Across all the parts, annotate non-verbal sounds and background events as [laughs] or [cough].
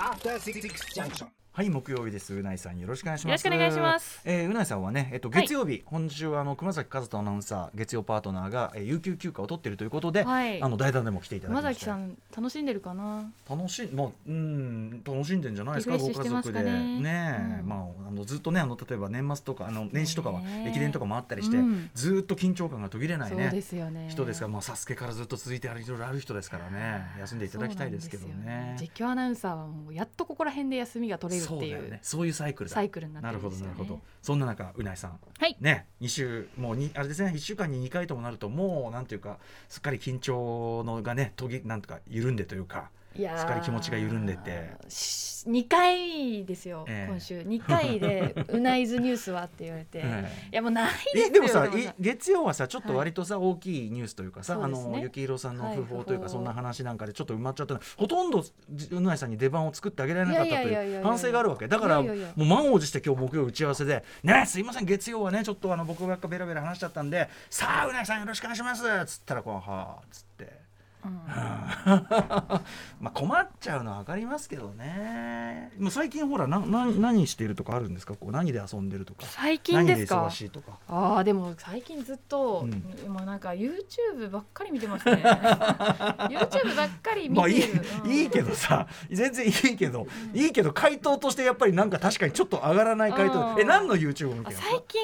After Six Junction. はい木曜日です。うないさんよろしくお願いします。よろしくお願いします。えーうないさんはねえっとはい。月曜日、今週はあの熊崎和人アナウンサー月曜パートナーが、えー、有給休暇を取っているということで、はい。あの代打でも来ていただき熊ました。崎さん楽しんでるかな？楽しいまあうん楽しんでんじゃないですかリフレッシュしてますかね。うん。まああのずっとねあの例えば年末とかあの年始とかは駅伝とかもあったりして、うん。ずーっと緊張感が途切れないそうねですよね。人ですから、まあ、サスケからずっと続いてあるいろいろある人ですからね休んでいただきたいですけどね。ですよ。実況アナウンサーはもうやっとここら辺で休みが取れるっていそうだようね。そういうサイクルだ。サイクルになってなるほるんですよね。どなるほど。そんな中うないさん。はい。ね2週もうにあれですね。1週間に2回ともなるともうなんていうかすっかり緊張のがね途切なんとか緩んでというかいやー。しっかり気持ちが緩んでてし2回ですよ、ええ。今週。2回で「[laughs] うないずニュースは?」って言われて、えいやもうないですでもさ月曜はさちょっと割とさ、大きいニュースというかさ、ねの幸宏さんのはい訃報というか、訃報そんな話なんかでちょっと埋まっちゃったのほとんどじうないさんに出番を作ってあげられなかったという反省があるわけ。だからもう満を持して今日木曜打ち合わせで「ねすいません月曜はねちょっとあの僕ばっかベラベラ話しちゃったんでさあうないさんよろしくお願いします」っつったらこう「はあ」っつって。うん。[laughs] まあ困っちゃうのは分かりますけどね。もう最近ほらなな何しているとかあるんですか？こう何で遊んでるとか？最近ですか？何で忙しいとか？あーでも最近ずっと、うん。もうなんか YouTube ばっかり見てますね。[laughs] YouTube ばっかり見まあいいてる、うん。いいけどさ全然いいけど、いいけど回答としてやっぱりなんか確かにちょっと上がらない回答。うんえ何の YouTube を見てるの？最近、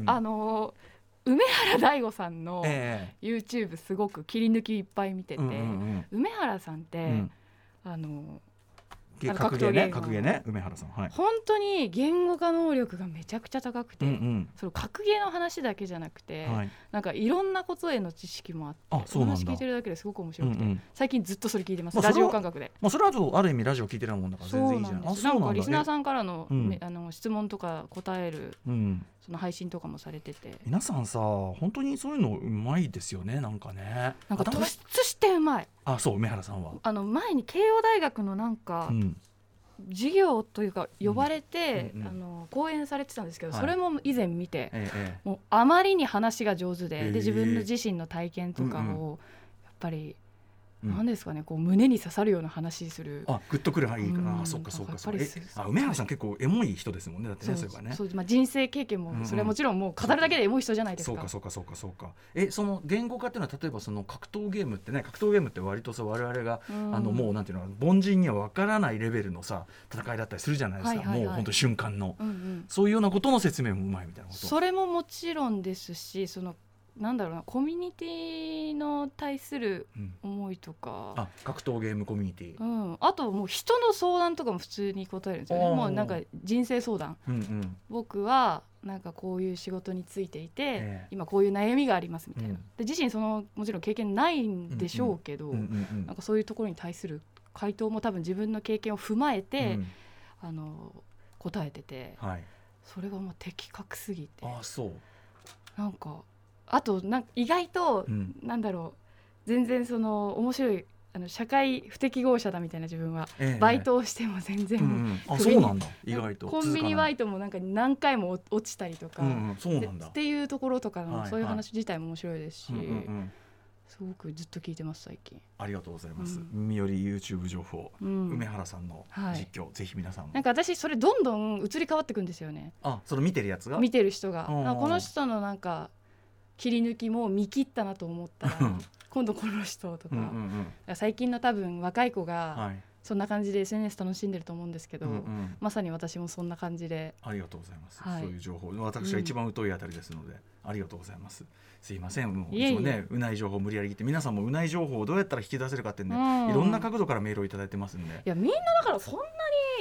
うん。あの梅原大吾さんのえ YouTube すごく切り抜きいっぱい見てて、梅原さんって、あの格ゲーね格闘ゲー。ね梅原さんはい、本当に言語化能力がめちゃくちゃ高くて、うんその格ゲーの話だけじゃなくうて、んはい。なんかいろんなことへの知識もあってあそ話聞いてるだけですごく面うん白くて、うん最近ずっとそれ聞いてます、まあラジオ感覚で。まあそれはある意味ラジオ聞いてるもんだから全然いいじゃん。ですなんかリスナーんさんからの,、うん。ねあの質問とか答えるうん。その配信とかもされてて。皆さんさ本当にそういうのうまいですよねなんかね。なんか頭突出してうまい。あそう梅原さんは？あの前に慶応大学のなんかうん。授業というか呼ばれて、うん。うんあの講演されてたんですけど、はい。それも以前見て、えええもうあまりに話が上手で,、へえ。で自分の自身の体験とかうんをやっぱり、うん。なんですかねこう胸に刺さるような話する。あグッとくる範囲か。うなそっかそっかそっあ梅原さん結構エモい人ですもんねだってねそういえばね。そうまあ、人生経験もそれはもちろんもう語るだけでエモい人じゃないですか。そうかそうかそうかそうか。えその言語化っていうのは例えばその格闘ゲームってね格闘ゲームって割とさ我々が、うん。あのもうなんていうの凡人には分からないレベルのさ戦いだったりするじゃないですか、もう本当瞬間の、そういうようなことの説明もうまいみたいなこと。それももちろんですしそのなんだろうなコミュニティの対するうん。思いとか。あ格闘ゲームコミュニティ。うん、あともう人の相談とかも普通に答えるんですよね。もうなんか人生相談。うんうん。僕はなんかこういう仕事についていて、ええ。今こういう悩みがありますみたいな、うん。で自身そのもちろん経験ないんでしょうけど、うんうんうん。なんかそういうところに対する回答も多分自分の経験を踏まえて、うん。あの答えててはい。それがもう的確すぎて。あそう。なんかあとなんか意外と、うん。なんだろう全然その面白いあの社会不適合者だみたいな自分は、ええ。バイトをしても全然、うんうん。あそうなんだ。意外と。コンビニバイイトもなんか何回も落ちたりとか、うんうん。そうなんだ。っていうところとかの、はいそういう話自体も面白いですし、うんうんうん。すごくずっと聞いてます最近。ありがとうございます、うん。耳より YouTube 情報、うん。梅原さんのはい。実況、ぜひ皆さんも。なんか私それどんどん移り変わっていくんですよね。あその見てるやつが？見てる人が。この人のなんか切り抜きも見切ったなと思ったらうん [laughs] 今度この人とか,、うんうんうん。最近の多分若い子がはい。そんな感じで SNS 楽しんでると思うんですけど、うんうん。まさに私もそんな感じで。ありがとうございます、はい。そういう情報。私が一番疎いあたりですので、ありがとうございます。すいません。もういつもねうない情報無理やり言って皆さんもうない情報をどうやったら引き出せるかってね、うん。いろんな角度からメールをいただいてますんで。いやみんなだからそんな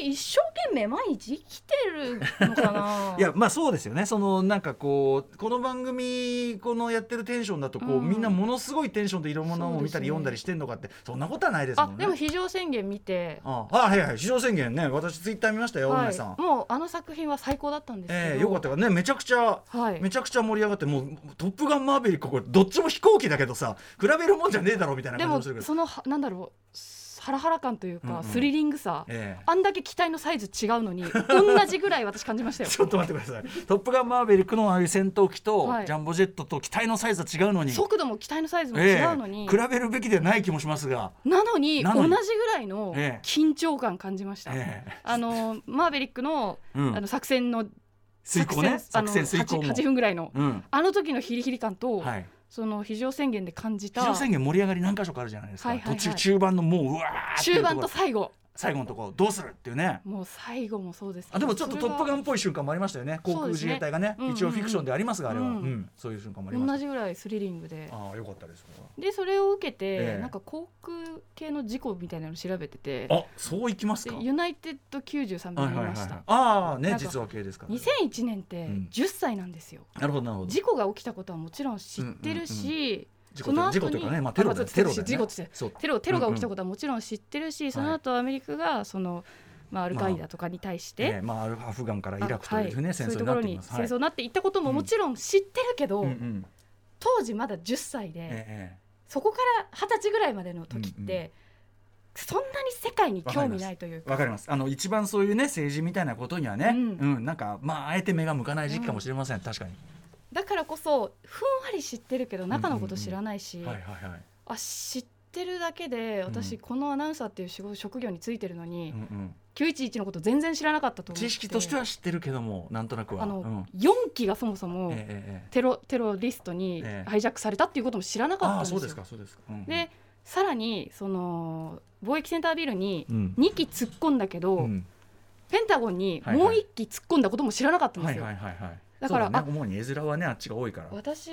に一生懸命毎日生きてるのかな？[laughs] いやまあそうですよね。そのなんかこうこの番組このやってるテンションだとこう、うん。みんなものすごいテンションでいろんなものを見たり読んだりしてんのかってそんなことはないですもんね。あでも非常宣言見て。ああはいはい。市場宣言ね私ツイッター見ましたよ、はい。梅さん。もうあの作品は最高だったんですけど、ええよかったねめちゃくちゃはい。めちゃくちゃ盛り上がってもう「トップガンマーヴェリック」これどっちも飛行機だけどさ比べるもんじゃねえだろみたいな感じもするけど。そのはなんだろうハラハラ感というか、うんうん。スリリングさ、ええ。あんだけ機体のサイズ違うのに同じぐらい私感じましたよ。[laughs] ちょっと待ってください「トップガンマーヴェリック」のああいう戦闘機と、はい。ジャンボジェットと機体のサイズは違うのに。速度も機体のサイズも違うのに、ええ。比べるべきではない気もしますが、なのに。同じぐらいのええ。緊張感感じました、ええ。あのマーベリックの,、うん。あの作戦の遂行ね。あ作の戦遂行も。8, 分ぐらいの。うん。あの時のヒリヒリ感と、はい。その非常宣言で感じた。非常宣言盛り上がり何箇所かあるじゃないですか、はいはいはい。途中中盤のもううわ中盤と最後最後のところどうするっていうね。もう最後もそうです。あでもちょっと「トップガン」っそぽい瞬間もありましたよね。航空自衛隊がね。ね一応フィクションでありますがあれは、ううん。んうん。そういう瞬間もありましじぐらいスリリングで。たああよかったです。でそれを受けて、ええ。なんか航空系の事故みたいなの調べてて。あそういきますか。でユナイテッド93便はいはいはい見ました、ああね実話系ですから2001年ってうん。10歳なんですよ、なるほどなるほど。事故が起きたことはもちろん知ってるし、事故とその後に事故というかね、まあ、テロだよあテロだよね。事故ってテロテロが起きたことはもちろん知ってるし、その後アメリカがその、まあ、アルカイダとかに対して、ええまあアフガンからイラクというね、はい。戦争になっています。戦争になっていったことももちろん知ってるけど、うんうん。当時まだ10歳で、えそこから二十歳ぐらいまでの時って、うんうん。そんなに世界に興味ないというか。えわかります。あの一番そういうね政治みたいなことにはね、ううんん、なんかまああえて目が向かない時期かもしれません。確かに。だからこそふんわり知ってるけど中のこと知らないし。あ知ってるだけで私うんこのアナウンサーっていう仕事職業についてるのに、うんうん。911のこと全然知らなかったと思って知識としては知ってるけどもなんとなくは。あの、うん4機がそもそもテロテロリストにええハイジャックされたっていうことも知らなかったんですよ。そうですかそうですか。うんうんでさらにその貿易センタービルにうん2機突っ込んだけど、うんペンタゴンにもう1機突っ込んだことも知らなかったんではいすよ。はいはいはい。だからね主に絵面はねあっちが多いから。私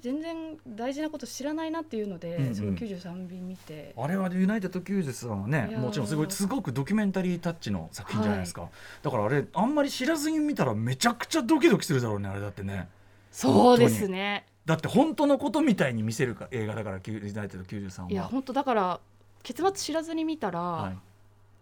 全然大事なこと知らないなっていうので、うんうん。その93便見て。あれはユナイテッド・キューゼさんはねもちろんすごいすごくドキュメンタリータッチの作品じゃないですか、だからあれあんまり知らずに見たらめちゃくちゃドキドキするだろうねあれだってね。そうですね。だって本当のことみたいに見せるか映画だからユナイテッド93は。いや本当だから結末知らずに見たら、はい。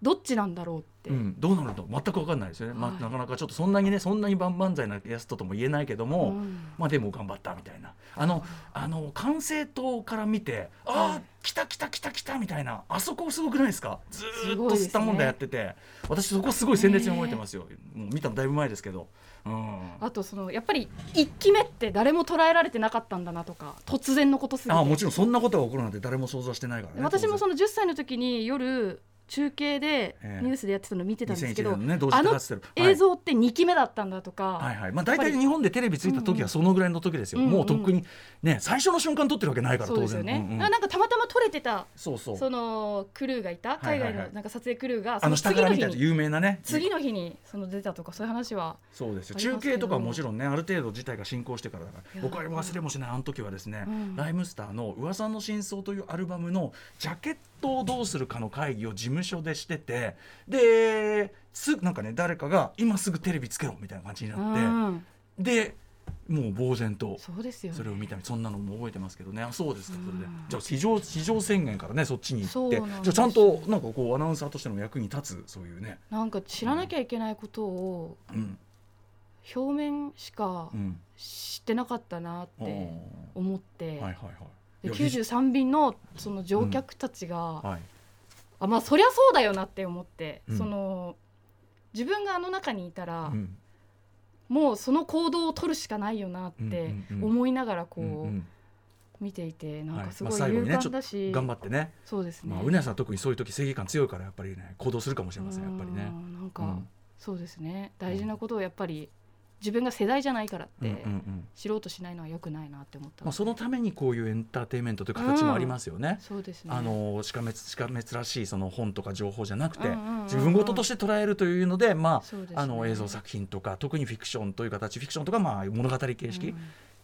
どっちなんだろうって、うん、どうなると全く分かんないですよね、まあ、はい。なかなかちょっとそんなにねそんなに万々歳なやつととも言えないけども、うん。まあでも頑張ったみたいな。あのあの管制塔から見てあはあ来た来た来た来たみたいな。あそこすごくないですか？ずーっと吸ったもんだやってて、私そこすごい鮮烈に覚えてますよ、もう見たのだいぶ前ですけど、うん、あとそのやっぱり1機目って誰も捉えられてなかったんだなとか突然のことすぎて。あもちろんそんなことが起こるなんて誰も想像してないからね。当私もその10歳の時に夜中継でええ。ニュースでやってたの見てたんですけ2001ど、あの映像って2機目だったんだとか、はいはい。まあ、大体日本でテレビついた時はそのぐらいの時ですよ、うんうんもうとっくにね最初の瞬間撮ってるわけないから当然。うんうん。なんかたまたま撮れてたそうそう。そのクルーがいた海外のなんか撮影クルーがあの下から見た有名なね。次の日にその出たとかそういう話はそうですよ。中継とかはもちろんねある程度事態が進行してからだから僕は忘れもしないあの時はですね、うん。ライムスターの「噂の真相」というアルバムのジャケットをどうするかの会議を事務所でしててですなんかね誰かが今すぐテレビつけろみたいな感じにうなって、ん。でもう呆然とそうですよね。それを見たそんなのも覚えてますけどね。あそうですかそれで。うん。じゃあ市場市場宣言からねそっちに行って。じゃあちゃんとなんかこうアナウンサーとしての役に立つそういうね、なんか知らなきゃいけないことをうん。表面しかうん、知ってなかったなって思って、はいはいはい93便のその乗客たちが、はい。あまあそりゃそうだよなって思って、うん。その自分があの中にいたら、うん。もうその行動を取るしかないよなってうんうんうん。思いながらこう、うんうん。見ていてなんはい。かすごい勇ね敢だし、頑張ってね、そうですね、まあ、うなやさんは特にそういう時正義感強いからやっぱりね行動するかもしれませんやっぱりね。うんなんか、うん。そうですね。大事なことをやっぱり自分が世代じゃないからって、うんうんうん。知ろうとしないのは良くないなって思った、まあ、そのためにこういうエンターテインメントという形もありますよね。そうですね。あのしかめつしかめつらしいその本とか情報じゃなくて、うんうんうん。うん自分事として捉えるというので、まそうですね。あ、あの映像作品とか特にフィクションという形フィクションとかまあ物語形式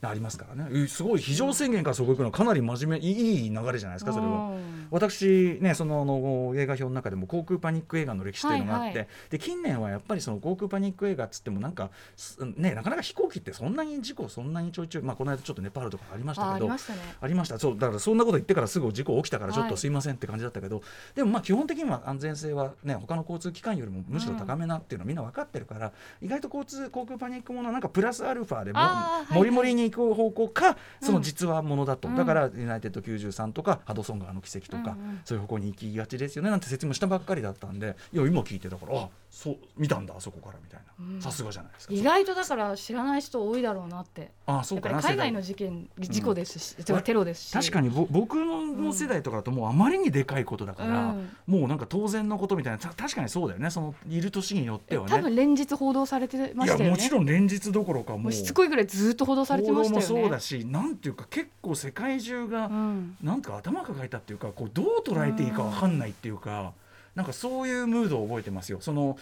ありますからね、えすごい。非常宣言からそこ行くのはかなり真面目いいいい流れじゃないですかそれは。うん私ねそのあの映画表の中でも航空パニック映画の歴史というのがあって、はいはい。で近年はやっぱりその航空パニック映画っつってもなんかすねなかなか飛行機ってそんなに事故そんなにちょいちょいまあこの間ちょっとネパールとかありましたあけどありましたね。ありました。そうだからそんなこと言ってからすぐ事故起きたからちょっはいとすいませんって感じだったけど、でもまあ基本的には安全性はね他の交通機関よりもむしろ高めなっていうのはみんな分かってるから、意外と交通航空パニックものはなんかプラスアルファでももりもりに行く方向かその実話ものだと、うん。だからユナイテッド93とかハドソン川の奇跡とか、そういう方向に行きがちですよね。なんて説明したばっかりだったんでいや今聞いてだからあそう見たんだあそこからみたいうん。なさすがじゃないですか。意外とだから知らない人多いだろうなって。あそうか海外の事件事故ですし、テロですし。確かにぼ僕の世代とかだともうあまりにでかいことだから、うん。もうなんか当然のことみたいなた確かにそうだよね。そのいる年によってはね。多分連日報道されてましたよね。もちろん連日どころかもう。もうしつこいぐらいずっと報道されてましたよね。報道もそうだしなんていうか結構世界中が、うん。なんか頭抱えたっていうかこうどう捉えていいかわかんないっていうか、なんかそういうムードを覚えてますよ。その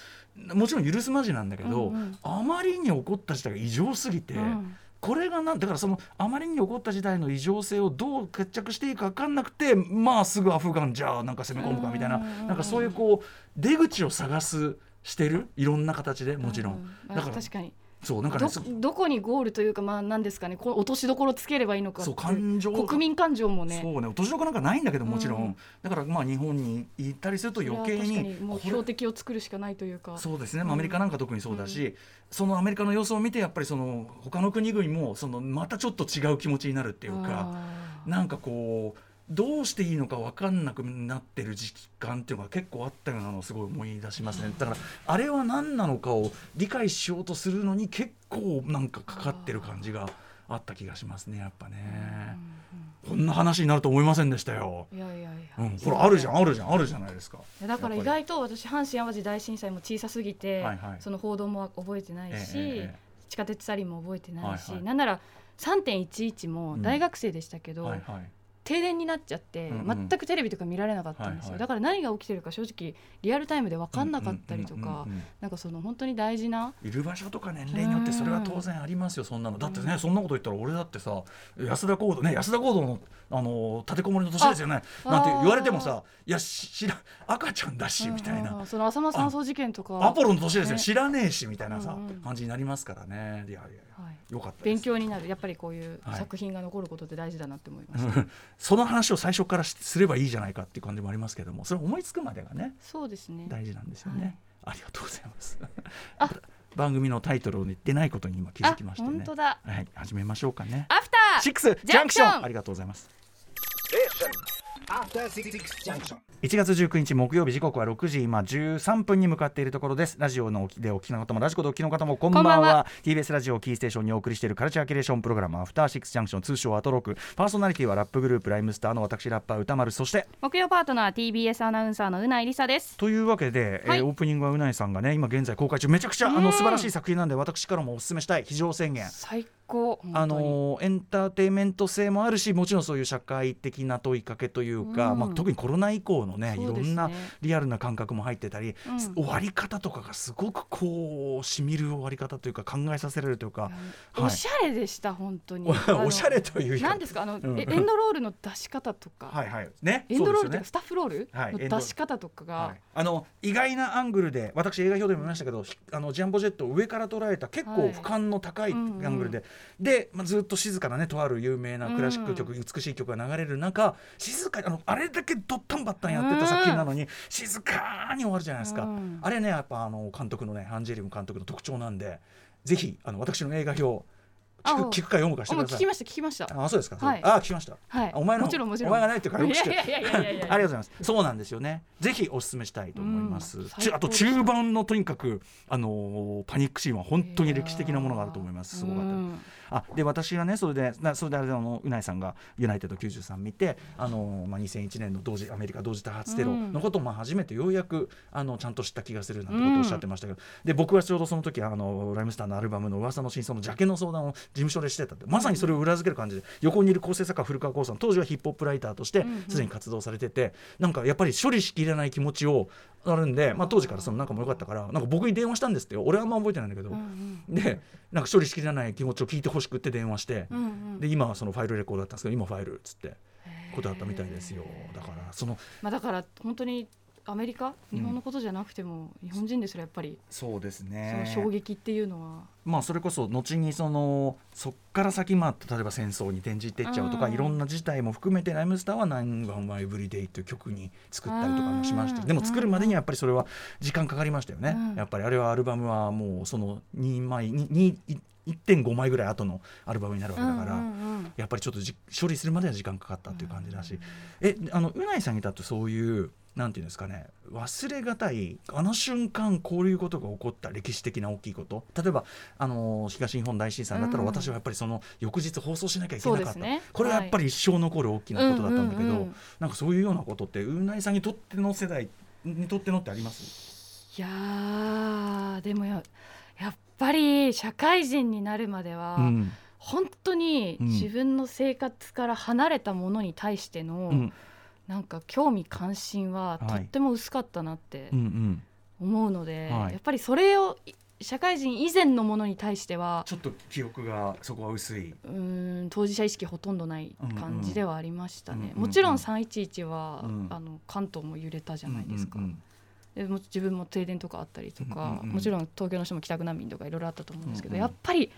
もちろん許すまじなんだけど、うんうん。あまりに起こった事態が異常すぎて、うん。これがなんだからそのあまりに起こった時代の異常性をどう決着していいか分かんなくてまあすぐアフガンじゃあなんか攻め込むかみたいなうんなんかそういうこう出口を探すしてるいろんな形でもちろん、うだから確かにそうなんかねどこにゴールというかまあ何ですかねこう落としどころつければいいのかそう感情が。国民感情もね。そうね落としどころなんかないんだけどもちろん、うんだからまあ日本に行ったりすると余計にもう標的を作るしかないというか。そうですね、まあうん。アメリカなんか特にそうだし、そのアメリカの様子を見てやっぱりその他の国々もそのまたちょっと違う気持ちになるっていうか。なん。かこうどうしていいのか分かんなくなってる時間っていうのが結構あったようなのをすごい思い出しますねだからあれは何なのかを理解しようとするのに結構なんかかかってる感じがあった気がしますねやっぱね。こんな話になると思いませんでしたよ。うんうんいやいやいや、うん、ほらあるじゃんあるじゃんあるじゃないですか。いやだから意外と私阪神・淡路大震災も小さすぎて、はいはい。その報道も覚えてないし、えええ地下鉄サリンも覚えてないし、はいはい。なんなら3.11も大学生でしたけど、はいはい停電になっちゃって、全くテレビとか見られなかったんですよ、だから何が起きてるか正直リアルタイムで分かんなかったりとかなんかその本当に大事ないる場所とか年齢によってそれは当然ありますよそんなの。だってねそんなこと言ったら俺だってさ安田講堂ね安田講堂のあの立てこもりの年ですよね。あなんて言われてもさいやし知ら赤ちゃんだしみたいな。んその浅間山荘事件とか。アポロの年ですよ。ね。知らねえしみたいなさ感じになりますからね。いやいやよかったです。勉強になる。やっぱりこういうはい。作品が残ることって大事だなって思いました、う [laughs] んその話を最初からしすればいいじゃないかっていう感じもありますけどもそれ思いつくまでがねそうですね。大事なんですよね、ありがとうございます。あ。[laughs] 番組のタイトルを言ってないことに今気づきましてね。あ本当だ。はい。始めましょうかね。アフターシックスジャンクション。ありがとうございます。After Six Junction. 1月19日木曜日時刻は6時今13分に向かっているところです。ラジオのでお聞きの方もラジコでお聞きの方もこんばんは。こんは。TBS ラジオをキーステーションにお送りしているカルチャーキュレーションプログラムアフターシックスジャンクション通称アトロク。パーソナリティはラップグループライムスターの私ラッパー歌丸。そして木曜パートナー TBS アナウンサーのうないりさです。というわけで、はい。えーオープニングはうないさんがね今現在公開中。めちゃくちゃあうん。の素晴らしい作品なんで私からもお勧めしたい非常宣言。最高あのーエンターテインメント性もあるしもちろんそういう社会的な問いかけというか、うん。まあ、特にコロナ以降のねいそうですね。ろんなリアルな感覚も入ってたり、うん。終わり方とかがすごくこうしみる終わり方というか考えさせられるというか、はい。おしゃれでした本当に。おしゃれというか。何ですか？あの、うん。えエンドロールの出し方とか、はいはい。ねエンドロールというかスタッフロールはいの出し方とかが、はい、あの意外なアングルで私映画表でも見ましたけどひあのジャンボジェットを上から捉えた結構はい。俯瞰の高いアうんうん。ングルで、で、まあ、ずっと静かなねとある有名なクラシック曲、美しい曲が流れる中静かにあのあれだけドッタンバッタンやってた作品なのに、静かに終わるじゃないですか、うん。あれねやっぱあの監督のねアンジェリム監督の特徴なんでぜひあの私の映画表聞あく聞くか読むかしてください。聞きました聞きました。あそうですか、はい。あ聞きました。はい。あお前のもちろんもちろん。お前がないっていうからよく。知ってありがとうございます。そうなんですよね。ぜひお勧めしたいと思います、うん。ちあと中盤のとにかくあのーパニックシーンは本当に歴史的なものがあると思います。すごかったあで私がねそれでなそれであれあのうないさんがユナイテッド93見てあの、まあ、2001年の同時アメリカ同時多発テロのことを、まあ、初めてようやくあのちゃんと知った気がするなんてことをおっしゃってましたけど、で僕はちょうどその時あのライムスターのアルバムの噂の真相のジャケの相談を事務所でしてたってまさにそれを裏付ける感じで横にいる構成作家古川光さん当時はヒップホップライターとしてうんうん。すでに活動されてて、なんかやっぱり処理しきれない気持ちをあるんで、まあ、当時からその仲も良かったからなんか僕に電話したんですってよ。俺はあんま覚えてないんだけど、うんでなんか処理しきれない気持ちを聞いてほしくって電話して、うんうん。で今はそのファイルレコードだったんですけど今ファイルっつって。ことだったみたいですよ。だからそのまあだから本当にアメリカ？日本のことじゃなくても、日本人ですらやっぱりそうですそのね衝撃っていうのは、まあそれこそ後にそのそっから先まあ例えば戦争に転じていっちゃうとか、うんいろんな事態も含めてライムスターは「911エブリデイ」という曲に作ったりとかもしました。うんでも作るまでにはやっぱりそれは時間かかりましたよね、うん。やっぱりあれはアルバムはもうその2枚にに1.5枚ぐらい後のアルバムになるわけだから、うんうんうん。やっぱりちょっとじ処理するまでは時間かかったっていう感じだし、えあのうないさんにだとそういうなんていうんですかね忘れがたいあの瞬間こういうことが起こった歴史的な大きいこと。例えばあの東日本大震災だったら、うん。私はやっぱりその翌日放送しなきゃいけなかった、ね。これはやっぱり一生残る大きなことだったんだけど、なんかそういうようなことってうないさんにとっての世代にとってのってあります？いやーでもややっぱり社会人になるまでは、うん。本当にうん。自分の生活から離れたものに対しての、うんなんか興味関心ははい。とっても薄かったなってうんうん。思うので、はい。やっぱりそれをい社会人以前のものに対してはちょっと記憶がそこは薄い。うーん当事者意識ほとんどない感じではありましたね、うんうんうんうんもちろん311は、うん。あの関東も揺れたじゃないですか、うんうんでも自分も停電とかあったりとか、うんうんうん。もちろん東京の人も帰宅難民とかいろいろあったと思うんですけど、うんうん。やっぱり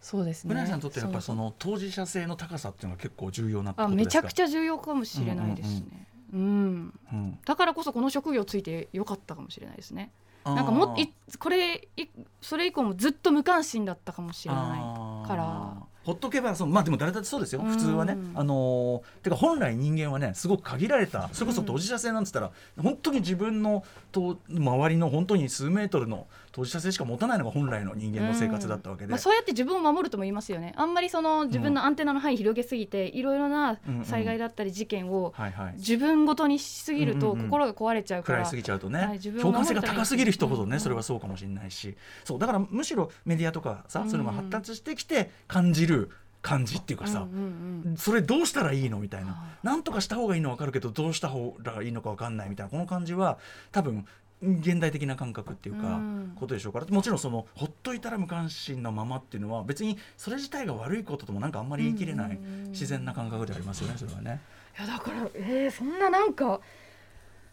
そうですね。村井さんにとってやっぱりその当事者性の高さっていうのは結構重要なことあですか？めちゃくちゃ重要かもしれないですね、うんうんだからこそこの職業ついてよかったかもしれないですね。なんかもいこれいそれ以降もずっと無関心だったかもしれないから。ほっとけばそうまあでも誰だってそうですよ。うん。普通はね。あのーてか本来人間はねすごく限られたそれこそ当事者性なんつったら、本当に自分のと周りの本当に数メートルの当事者性しか持たないのが本来の人間の生活だったわけで、まあ、そうやって自分を守るとも言いますよね。あんまりその自分のアンテナの範囲広げすぎて、いろいろなうんうん災害だったり事件を自分ごとにしすぎるとうんうん。うん心が壊れちゃうから、食らいすぎちゃうとね、はい共感性が高すぎる人ほどね、うん。うんそれはそうかもしれないし。そうだからむしろメディアとかさ、うん。そういうのが発達してきて感じる感じっていうかさ、うんうんうんそれどうしたらいいのみたいな。はなんとかした方がいいの分かるけどどうした方がいいのか分かんないみたいなこの感じは多分現代的な感覚っていうか、うん。ことでしょうから。もちろんそのほっといたら無関心のままっていうのは別にそれ自体が悪いことともなんかあんまり言い切れないうん。うんうん自然な感覚でありますよねそれはね。いやだからえー、そんななんか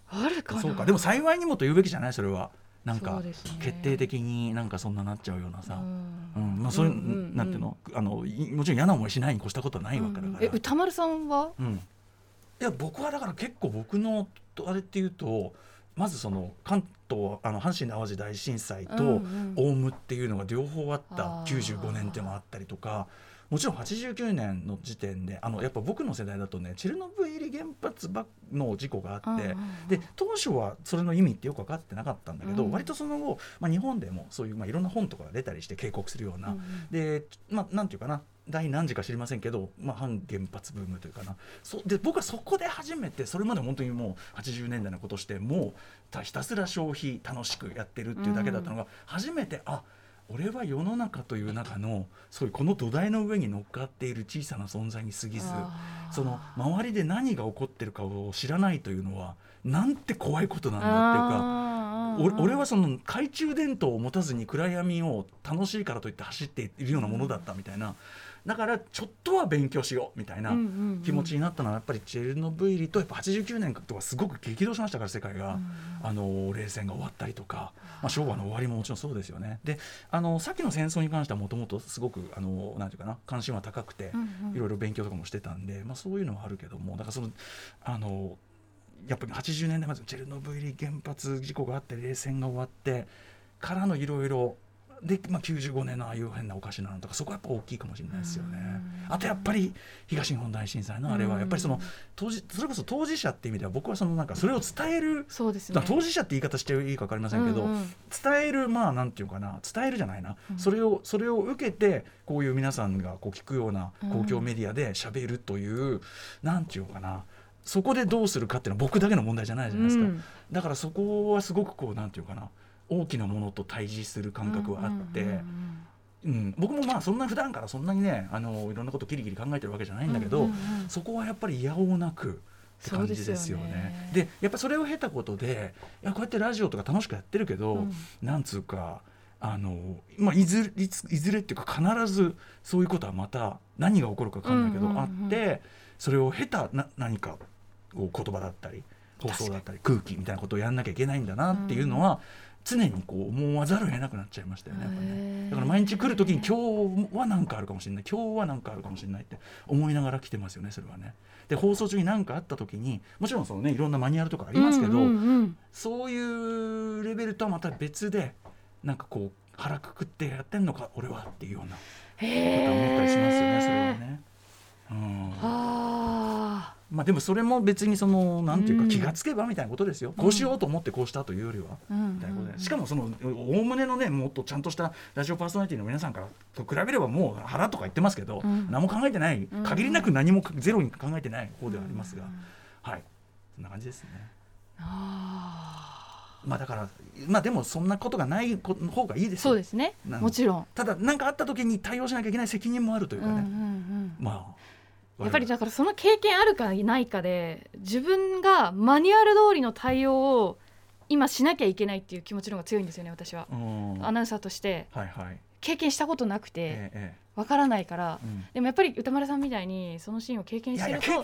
あるかな。そうか。でも幸いにもと言うべきじゃないそれは。なんか決定的になんかそんななっちゃうようなさ、ううん。んまあそういう、うんうんうん。なんていうの？あのいもちろん嫌な思いしないに越したことはないわけだから。え歌丸さんは？うん、いや僕はだから結構僕のとあれっていうとまずその関東あの阪神・淡路大震災とうんうん。オウムっていうのが両方あったあー。95年っていうのもあったりとかもちろん89年の時点であのやっぱ僕の世代だとねチェルノブイリ原発ばの事故があって。で当初はそれの意味ってよく分かってなかったんだけど、うん。割とその後、まあ、日本でもそういう、まあ、いろんな本とかが出たりして警告するような、うんうん。でまあなんていうかな第何次か知りませんけど、まあ、反原発ブームというかな。そで僕はそこで初めてそれまで本当にもう80年代のことしてもうたひたすら消費楽しくやってるっていうだけだったのが、初めてあ俺は世の中という中のそういうこの土台の上に乗っかっている小さな存在に過ぎずその周りで何が起こってるかを知らないというのはなんて怖いことなんだっていうか。俺はその懐中電灯を持たずに暗闇を楽しいからといって走っているようなものだったみたいなだからちょっとは勉強しようみたいな気持ちになったのはやっぱりチェルノブイリとやっぱ89年とかすごく激動しましたから世界が、うんあの冷戦が終わったりとか、まあ、昭和の終わりももちろんそうですよね。であのさっきの戦争に関してはもともとすごくあのなんていうかな関心は高くて、うんうん。いろいろ勉強とかもしてたんで、まあ、そういうのはあるけどもだからそのあのやっぱり80年代まずチェルノブイリ原発事故があって冷戦が終わってからのいろいろで、まあ、95年のああいう変なおかしなのとかそこはやっぱ大きいかもしれないですよね。あとやっぱり東日本大震災のあれはやっぱりその当時それこそ当事者っていう意味では僕はそのなんかそれを伝えるそうですね。当事者って言い方していいか分かりませんけど、うんうん。伝えるまあなんていうかな伝えるじゃないな、うん。それをそれを受けてこういう皆さんがこう聞くような公共メディアで喋るという、なんていうかな。そこでどうするかっていうのは僕だけの問題じゃないじゃないですか、うん。だからそこはすごくこうなんていうかな大きなものと対峙する感覚はあって、うん僕もまあそんな普段からそんなにねあのいろんなことキリキリ考えてるわけじゃないんだけど、そこはやっぱりいやおうなくって感じですよね。でやっぱそれを経たことでいやこうやってラジオとか楽しくやってるけど、うん。なんつうかあの、まあ、いずれいついずれっていうか必ずそういうことはまた何が起こるか分かんないけど、あってそれを経たな何かこう言葉だったり放送だったり空気みたいなことをやんなきゃいけないんだなっていうのは、常にこう思わざるを得なくなっちゃいましたよねやっぱりね。だから毎日来る時に今日は何かあるかもしれない今日は何かあるかもしれないって思いながら来てますよねそれはね。で放送中に何かあった時にもちろんそのねいろんなマニュアルとかありますけど、うんうんうんそういうレベルとはまた別でなんかこう腹くくってやってんのか俺はっていうようなへことは思ったりしますよねそれはえね。うんあまあでもそれも別にそのなんていううん。か気がつけばみたいなことですよ、こうしようと思ってこうしたというよりは。あ、うん。みたいなことで。しかもそのおおむねのねもっとちゃんとしたラジオパーソナリティの皆さんからと比べればもう腹とか言ってますけど、うん。何も考えてないうん。限りなく何もゼロに考えてない方ではありますが、うん。はい。そんな感じですね。あまあだからまあでもそんなことがないこ方がいいですよ。そうですね。もちろん、ただ何かあった時に対応しなきゃいけない責任もあるというかね、まあやっぱりだからその経験あるかないかで自分がマニュアル通りの対応を今しなきゃいけないっていう気持ちの方が強いんですよね私は、うん。アナウンサーとして。はいはい。経験したことなくて。えええわからないからえうん。でもやっぱり歌丸さんみたいにそのシーンを経験してると何を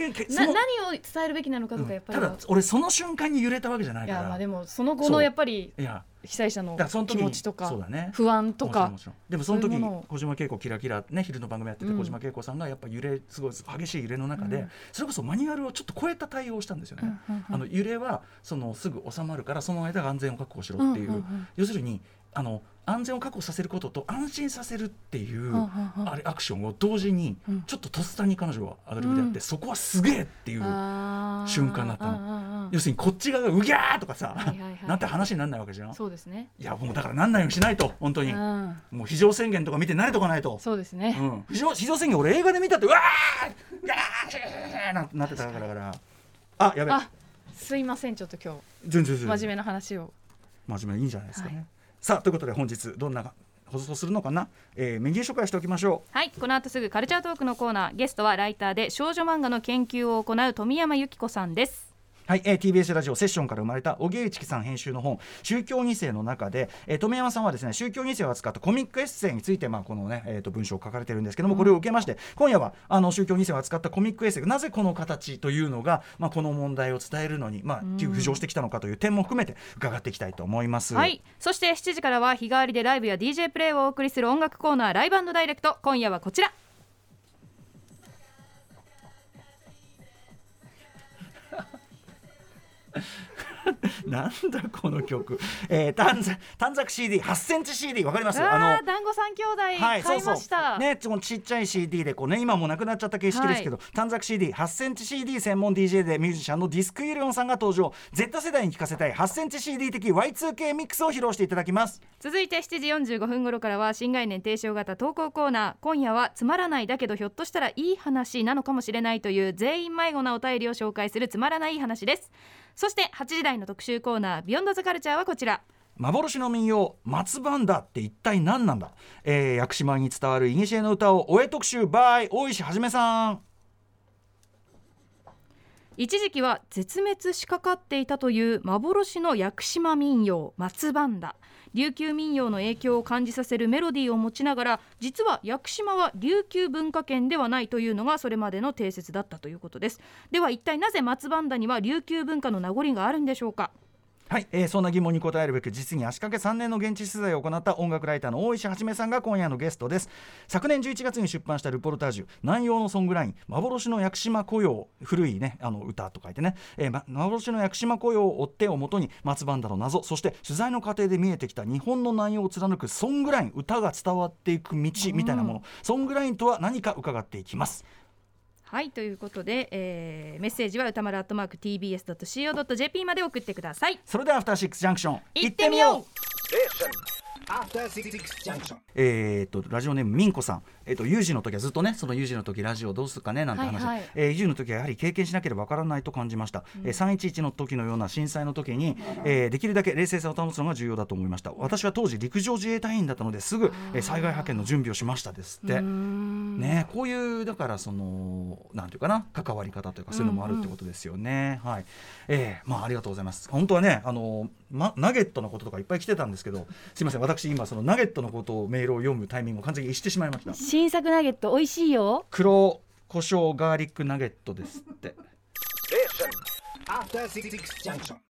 伝えるべきなのかとかやっぱりは、ただ俺その瞬間に揺れたわけじゃないから。いやまあでもその後のやっぱり被災者の気に持ちとか不安とかもちろんもちろんでもその時小島恵子キラキラね昼の番組やっててうん。小島恵子さんがやっぱ揺れすごい激しい揺れの中で、うん。それこそマニュアルをちょっと超えた対応をしたんですよね。うんうんうん。あの揺れはそのすぐ収まるからその間が安全を確保しろっていう、うんうんうん。要するにあの安全を確保させることと安心させるっていう、あれアクションを同時にうん。ちょっととっさに彼女はアドリブでやって、うん。そこはすげえっていう瞬間だったの。要するにこっち側がうぎゃーとかさ、なんて話にならないわけじゃん。そうですね。いやもうだからなんないようにしないと本当に、うん。もう非常宣言とか見て慣れとかないと。そうですね、うん、非常非常宣言俺映画で見たってうわーいやーなんてなってたから。からあやべあすいませんちょっと今全然全然。日真面目な話を。真面目いいんじゃないですかね、はいさあということで本日どんな放送するのかな、えー、メニュー紹介しておきましょう。はいこの後すぐカルチャートークのコーナー。ゲストはライターで少女漫画の研究を行う富山由紀子さんです。はい、えー、TBS ラジオセッションから生まれた小木内樹さん編集の本「宗教2世」の中で、えー、富山さんはですね宗教2世を扱ったコミックエッセイについて、まあ、このね、えー、と文章を書かれてるんですけども、これを受けまして今夜はあの宗教2世を扱ったコミックエッセイなぜこの形というのが、まあ、この問題を伝えるのに、まあ、浮上してきたのかという点も含めて伺っていきたいと思います。はい。そして7時からは日替わりでライブや DJ プレイをお送りする音楽コーナーライブダイレクト。今夜はこちら [laughs] なんだこの曲、えー、短冊短冊 CD8 センチ CD わかります？ああー団子三兄弟はい、買いました、ね、そのちっちゃい CD でこうね今もうなくなっちゃった形式ですけど、短冊 CD8 センチ CD 専門 DJ でミュージシャンのディスクイリオンさんが登場。Z 世代に聴かせたい8センチ CD 的 Y2K ミックスを披露していただきます。続いて7時45分頃からは新概念提唱型投稿コーナー。今夜はつまらないだけどひょっとしたらいい話なのかもしれないという全員迷子なお便りを紹介するつまらない話です。そして8時台の特集コーナービヨンドザカルチャーはこちら。幻の民謡「松バンダ」って一体何なんだ、えー、屋久島に伝わる古の歌をおえ特集 by 大石はじめさん。一時期は絶滅しかかっていたという幻の屋久島民謡松バンダ琉球民謡の影響を感じさせるメロディーを持ちながら実は屋久島は琉球文化圏ではないというのがそれまでの定説だったということです。では一体なぜ松バンダには琉球文化の名残があるんでしょうか？はい、えー、そんな疑問に答えるべく実に足掛け3年の現地取材を行った音楽ライターの大石はじめさんが今夜のゲストです。昨年11月に出版したルポルタージュ。南洋のソングライン。幻の屋久島雇用古いねあの歌と書いてね、えーま、幻の屋久島雇用を追ってをもとに松バンダの謎そして取材の過程で見えてきた日本の南洋を貫くソングライン歌が伝わっていく道みたいなもの、ソングラインとは何か伺っていきますはいということで、えーメッセージは歌丸アットマーク TBS.CO.JP まで送ってくださいそれではアフターシックスジャンクション行ってみよう.えー、とラジオネームみんこさん、えー、と有事の時はずっとねその有事の時ラジオどうするかねなんて話、はいはい。えー有事の時はやはり経験しなければわからないと感じました、えー311の時のような震災の時に、えーできるだけ冷静さを保つのが重要だと思いました。私は当時陸上自衛隊員だったのですぐ、えー災害派遣の準備をしましたですって。ね、こういうだからそのなんていうかな関わり方というかそういうのもあるってことですよね。はい、えーまあありがとうございます。本当はねあの、ま、ナゲットのこととかいっぱい来てたんですけどすみません私今そのナゲットのことをメールを読むタイミングを完全に逸してしまいました。新作ナゲット美味しいよ黒胡椒ガーリックナゲットですって。